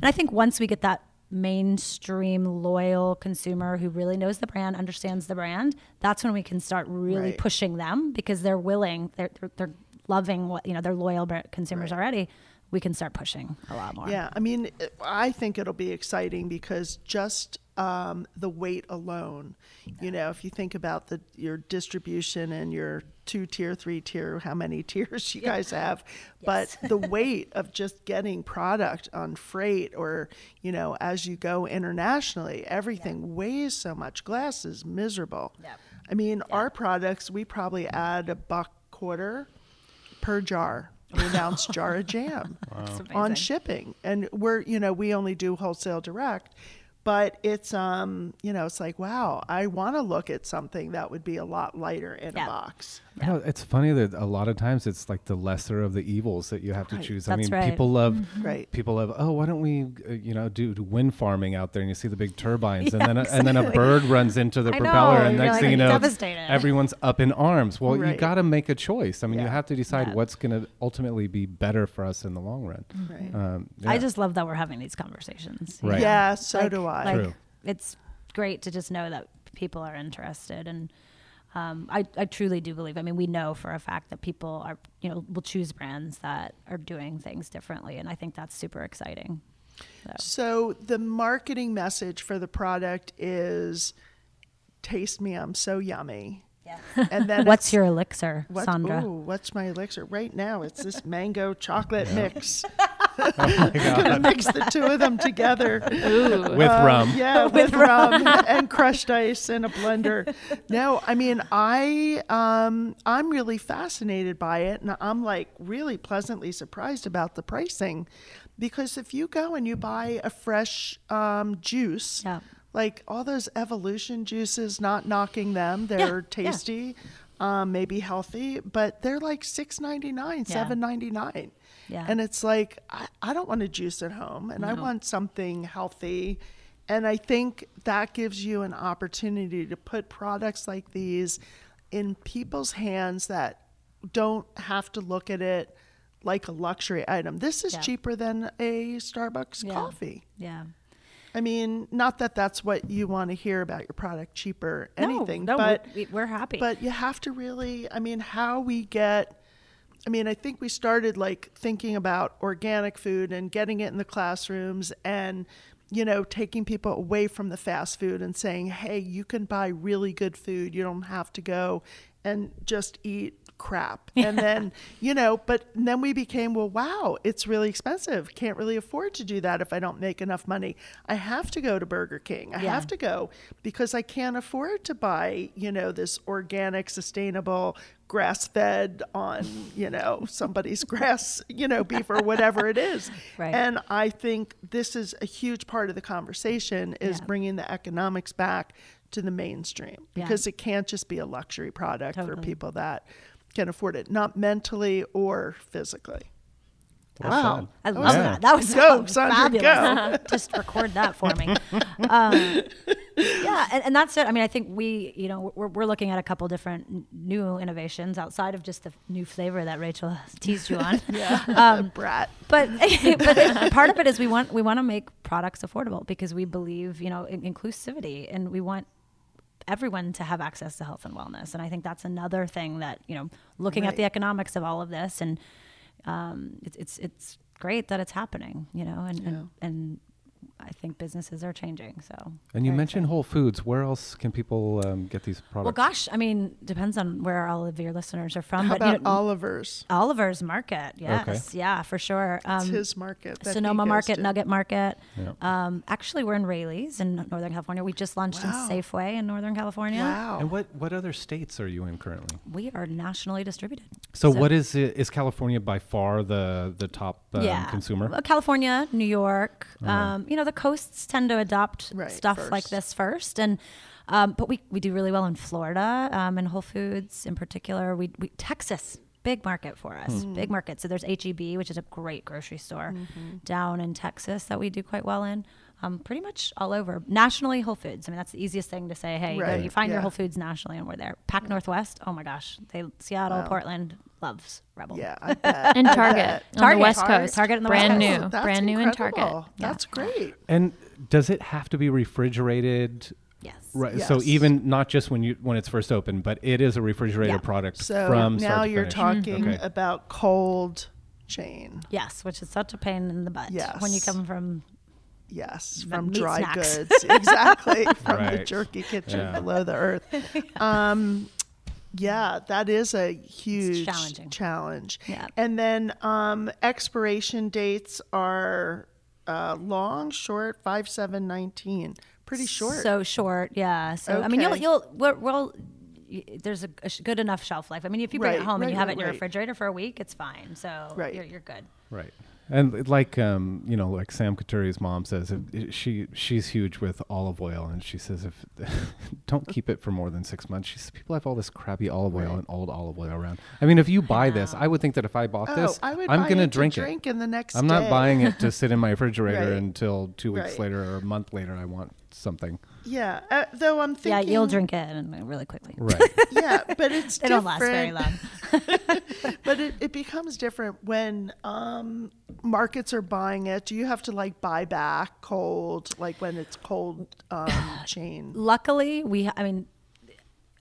And I think once we get that mainstream loyal consumer who really knows the brand, understands the brand, that's when we can start really Right. pushing them because they're willing, they're, they're, they're loving what, you know, they're loyal consumers already. We can start pushing a lot more. Yeah, I mean, I think it'll be exciting because just um, the weight alone, you know, if you think about the your distribution and your two tier, three tier, how many tiers you guys have, but the weight of just getting product on freight or you know as you go internationally, everything weighs so much. Glass is miserable. I mean, our products we probably add a buck quarter per jar. An ounce jar of jam It's on shipping and we're you know we only do wholesale direct but it's um you know it's like wow i want to look at something that would be a lot lighter in Yeah. a box I know, it's funny that a lot of times it's like the lesser of the evils that you have to Right. choose. I That's mean, right. people love Right. people love. Oh, why don't we, uh, you know, do, do wind farming out there? And you see the big turbines, and then a, and then a bird runs into the I propeller, know, and you're next like thing you know, everyone's up in arms. Well, you got to make a choice. I mean, you have to decide Yeah. what's going to ultimately be better for us in the long run. right Um, I just love that we're having these conversations. Right. yeah so Like- do i Like, True. It's great to just know that people are interested, and um, I, I truly do believe. I mean, we know for a fact that people are, you know, will choose brands that are doing things differently, and I think that's super exciting. so the marketing message for the product is taste me i'm so yummy Yeah. and then What's your elixir, what, Sondra? ooh, what's my elixir right now it's this mango chocolate mix Oh my God. gonna mix the two of them together with rum. Yeah, with rum and crushed ice in a blender. No, I mean I um I'm really fascinated by it and I'm like really pleasantly surprised about the pricing because if you go and you buy a fresh um juice Yeah. like all those evolution juices not knocking them they're yeah. tasty um, maybe healthy but they're like six ninety nine, Yeah. seven ninety nine. Yeah. And it's like, I, I don't want to juice at home and I want something healthy. And I think that gives you an opportunity to put products like these in people's hands that don't have to look at it like a luxury item. This is Yeah. cheaper than a Starbucks Yeah. coffee. Yeah. I mean, not that that's what you want to hear about your product cheaper, anything, no, but we, we're happy. but you have to really, I mean, how we get, I mean, I think we started like thinking about organic food and getting it in the classrooms and, you know, taking people away from the fast food and saying, hey, you can buy really good food. You don't have to go and just eat crap. And then, you know, but then we became, well, wow, it's really expensive. Can't really afford to do that if I don't make enough money. I have to go to Burger King. I Yeah. have to go because I can't afford to buy, you know, this organic, sustainable, grass fed on, you know, somebody's grass, you know, beef or whatever it is. Right. And I think this is a huge part of the conversation is Yeah. bringing the economics back to the mainstream because it can't just be a luxury product for people that can afford it, not mentally or physically. Well wow. said. I love was- that. That was Go, that Sondra, fabulous. Just record that for me. Um, yeah, and, and that's it. I mean, I think we, you know, we're, we're looking at a couple different new innovations outside of just the new flavor that Rachel teased you on. Yeah, Um, brat. but but part of it is we want we want to make products affordable because we believe you know in inclusivity and we want everyone to have access to health and wellness. And i think that's another thing that you know looking at the economics of all of this and um, it's it's it's great that it's happening you know and and, and i think businesses are changing so And you mentioned exciting. Whole Foods. Where else can people um, get these products? well gosh i mean depends on where all of your listeners are from How but you about know, Oliver's? oliver's market yes yeah for sure It's um, his market. that Sonoma Market, to. Nugget Market. Yeah. Um, actually, we're in Raley's in Northern California. We just launched Wow. in Safeway in Northern California. Wow. And what what other states are you in currently? We are nationally distributed. So, So- what is it? Is California by far the the top um, yeah, consumer? California, New York. Um, you know, the coasts tend to adopt Right, stuff like this first, and um, but we we do really well in Florida, um, in Whole Foods in particular. We, we Texas. Big market for us, Hmm. big market. So there's HEB, which is a great grocery store Mm-hmm. down in Texas that we do quite well in. Um, pretty much all over nationally, Whole Foods. I mean, that's the easiest thing to say. Hey, you, go- you find your. Whole Foods nationally, and we're there. Pac Northwest. Oh my gosh, they Seattle, Wow. Portland loves Rebbl. Yeah, I bet. And Target on Target. the West Target. Coast. Target on the brand West Coast. new, That's brand new in Target. incredible. Yeah. That's great. And does it have to be refrigerated? Yes. Right. So even not just when you when it's first open, but it is a refrigerator Yeah. product So from start now to you're finish. talking Okay. about cold chain. Yes, which is such a pain in the butt Yes. when you come from Yes, from dry snacks. goods. Exactly. from the jerky kitchen Yeah. below the earth. Um, yeah, that is a huge challenge. Yeah. And then um, expiration dates are uh, long, short, 5, 7, 19. Pretty short. So short, yeah. So I mean, you'll you'll we'll, we'll there's a, a good enough shelf life. I mean, if you bring it Right, home and you have right, it in your right. refrigerator for a week, it's fine. So Right. you're you're good. Right. And like um, you know, like Sam Couturier's mom says, if, she she's huge with olive oil, and she says if don't keep it for more than six months. She says people have all this crappy olive oil and old olive oil around. I mean, if you buy this. I would think that if I bought oh, this, I would I'm gonna drink it. drink in the next I'm not day. buying it to sit in my refrigerator Right. until two weeks Right. later or a month later. I want something. Yeah, uh, though I'm thinking. yeah, you'll drink it and really quickly. Right. Yeah, but it's They don't last very long. but it, it becomes different when um, markets are buying it. Do you have to like buy back cold, like when it's cold um, chain? Luckily, we I mean,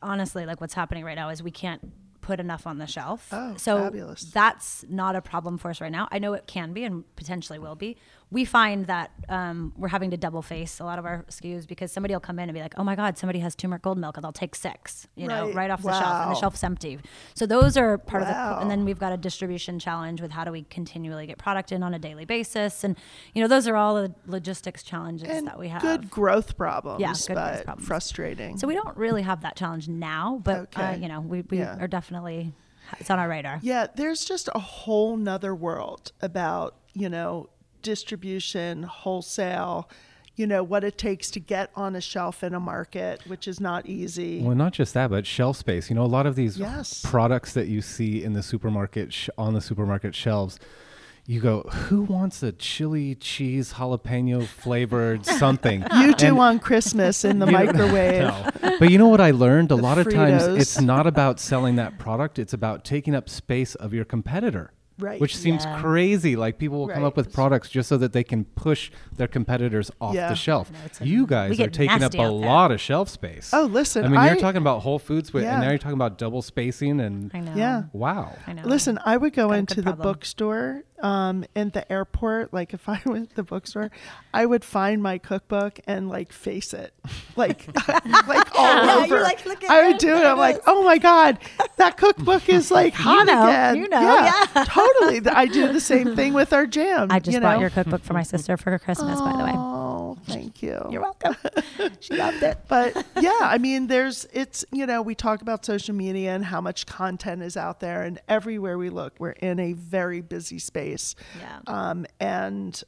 honestly, like what's happening right now is we can't put enough on the shelf. Oh, so fabulous. that's not a problem for us right now. I know it can be and potentially will be. We find that um, we're having to double face a lot of our SKUs because somebody will come in and be like, "Oh my God, somebody has turmeric gold milk," and they'll take six, you know, Right. right off the shelf, and the shelf's empty. So those are part of the. And then we've got a distribution challenge with how do we continually get product in on a daily basis, and you know, those are all the logistics challenges And that we have. good growth problems, Yeah, good growth but problems. frustrating. So we don't really have that challenge now, but uh, you know, we, we Yeah. are definitely it's on our radar. Yeah, there's just a whole nother world about, you know, distribution, wholesale, you know, what it takes to get on a shelf in a market, which is not easy. Well, not just that, but shelf space. You know, a lot of these Yes. products that you see in the supermarket sh- on the supermarket shelves, you go, who wants a chili cheese jalapeno flavored something? you do And- on Christmas in the microwave. No. But you know what I learned? A The lot of times it's not about selling that product, it's about taking up space of your competitor. Right. Which seems Yeah. crazy. Like people will come up with products just so that they can push their competitors off Yeah. the shelf. know, it's a- you guys are taking up a there. lot of shelf space. Oh, listen, I mean, you're talking about Whole Foods, with, Yeah. and now you're talking about double spacing, and I know. Yeah. wow. I know. Listen, I would go Got into the bookstore um, in the airport. Like if I went to the bookstore, I would find my cookbook and like face it, like like all Yeah, over. like, "Look at I would do it. I'm like, oh my god, that cookbook is like hot know, again. you know, yeah. totally. I do the same thing with our jam. I just you bought your cookbook for my sister for her Christmas, by the way. Oh, thank you. You're welcome. she loved it. but yeah, I mean, there's it's you know we talk about social media and how much content is out there, and everywhere we look, we're in a very busy space. Yeah. Um, and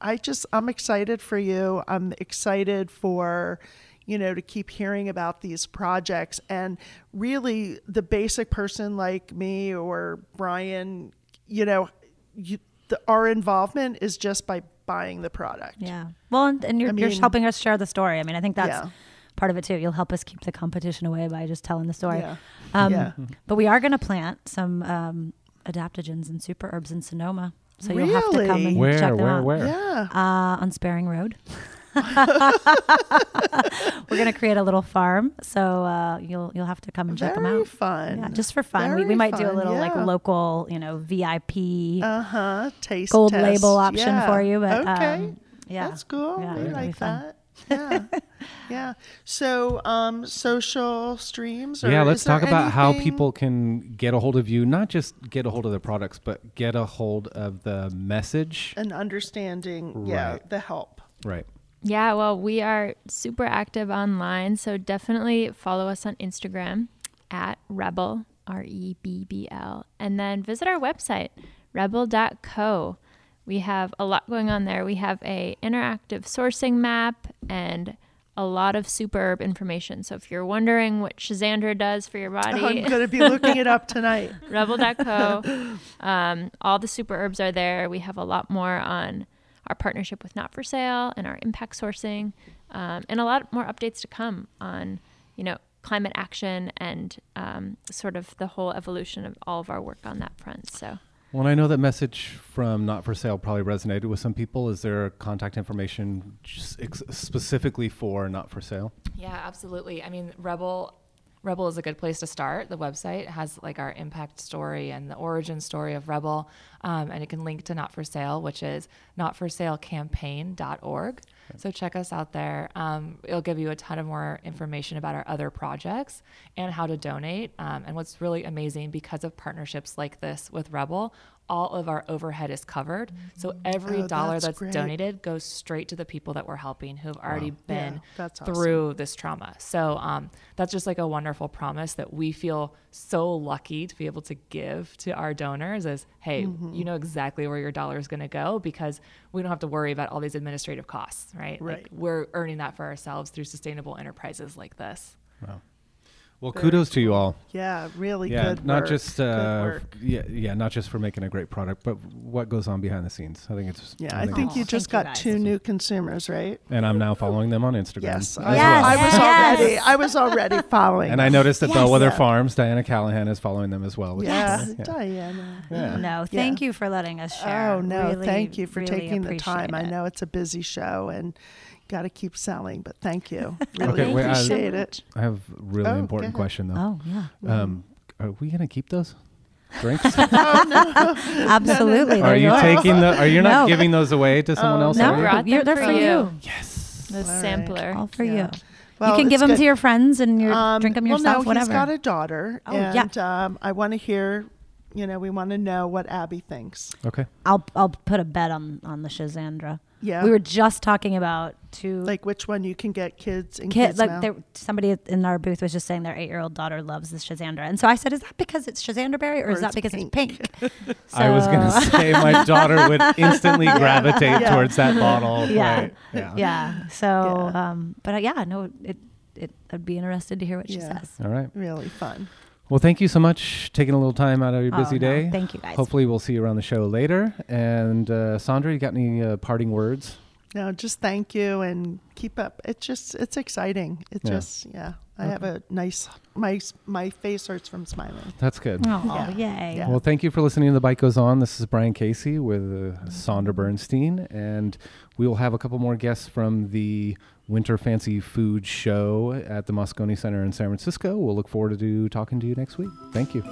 I just I'm excited for you. I'm excited for you know to keep hearing about these projects and really the basic person like me or Brian, you know, you, the, our involvement is just by buying the product. Yeah. Well, and, and you're, I you're helping us share the story. I mean, I think that's Yeah. part of it too. You'll help us keep the competition away by just telling the story. Yeah. Um, Yeah. But we are going to plant some um, adaptogens and super herbs in Sonoma. So you'll have to come and Where, check them where, out. where? Yeah. Uh, on Sparing Road. We're gonna create a little farm, so uh, you'll you'll have to come and check them out. fun. Yeah, just for fun. We, we Very might do a fun, little like local, you know, VIP Uh huh. Taste gold test. label option Yeah. for you. But okay. um, yeah, That's cool. Yeah, we it'll be like fun. That. Yeah. yeah. So, um, social streams. Or yeah, let's talk about how people can get a hold of you, not just get a hold of the products, but get a hold of the message. and understanding. Yeah, the help. Right. Yeah, well, we are super active online, so definitely follow us on Instagram at Rebbl, R E B B L, and then visit our website, rebbl.co. We have a lot going on there. We have a interactive sourcing map and a lot of superb information. So if you're wondering what Schisandra does for your body, I'm going to be looking it up tonight. rebbl.co. Um, all the super herbs are there. We have a lot more on our partnership with Not for Sale and our impact sourcing, um, and a lot more updates to come on, you know, climate action and um, sort of the whole evolution of all of our work on that front. So. Well, I know that message from Not for Sale probably resonated with some people. Is there contact information specifically for Not for Sale? Yeah, absolutely. I mean, Rebbl Rebbl is a good place to start. The website has like our impact story and the origin story of Rebbl, um, and it can link to Not for Sale, which is notforsalecampaign.org. So check us out there. Um, it'll give you a ton of more information about our other projects and how to donate. Um, and what's really amazing because of partnerships like this with Rebbl, all of our overhead is covered. So every Oh, dollar that's that's donated goes straight to the people that we're helping who have already been Yeah, that's awesome. through this trauma. So um, that's just like a wonderful promise that we feel so lucky to be able to give to our donors is, hey, Mm-hmm. you know exactly where your dollar is going to go because we don't have to worry about all these administrative costs, right? Like Right. we're earning that for ourselves through sustainable enterprises like this. Well, kudos to you all. Yeah, really Yeah, good. not work. just Good uh, work. yeah, yeah, not just for making a great product, but what goes on behind the scenes. I think it's Yeah, I think Aw, you just thank you got guys. two new consumers, right? and I'm now following them on Instagram. Yes, as I, well. I was Yes. already. I was already following. And I noticed that Yes. Bellwether Yeah. Farms, Diana Callahan is following them as well. Which yeah. Diana. Yeah. No, thank you for letting us share. Oh no, Really, thank you for really taking the time. appreciate I know it's a busy show and got to keep selling, but thank you. Really Okay, wait, I- appreciate it. I have a really Oh, important question though. Oh yeah, Um, are we gonna keep those drinks? absolutely. are they're you yours. taking the? Are you not No. giving those away to someone Oh, else? no. are you? Brought You're, them they're for for you. you. Yes. The All right. sampler. All for Yeah. you. Well, you can give them good. to your friends and you Um, drink them well, yourself. no, whatever. he's got a daughter, Oh, yeah. and um, I want to hear. You know, we want to know what Abby thinks. Okay. I'll I'll put a bet on on the Schisandra. Yeah, We were just talking about two like which one you can get kids in kids. kids Like there, somebody in our booth was just saying their eight year old daughter loves this Schisandra, and so I said, "Is that because it's Schisandra berry, or, Or is that because pink." it's pink?" I was gonna say my daughter would instantly gravitate Yeah. towards that bottle. Yeah. Right. Yeah. yeah. So, Yeah. um, but uh, yeah, no, it, it. I'd be interested to hear what she Yeah. says. All right. really fun. Well, thank you so much taking a little time out of your Oh, busy no, day. thank you, guys. Hopefully, we'll see you around the show later. And uh, Sondra, you got any uh, parting words? No, just thank you and keep up. It's just it's exciting. It Yeah. just yeah. I have a nice my my face hurts from smiling. That's good. Oh, Yeah. yay! Yeah. Well, thank you for listening to The Bite Goes On. This is Brian Casey with uh, Sondra Bernstein, and we will have a couple more guests from the Winter Fancy Food Show at the Moscone Center in San Francisco. We'll look forward to talking to you next week. Thank you.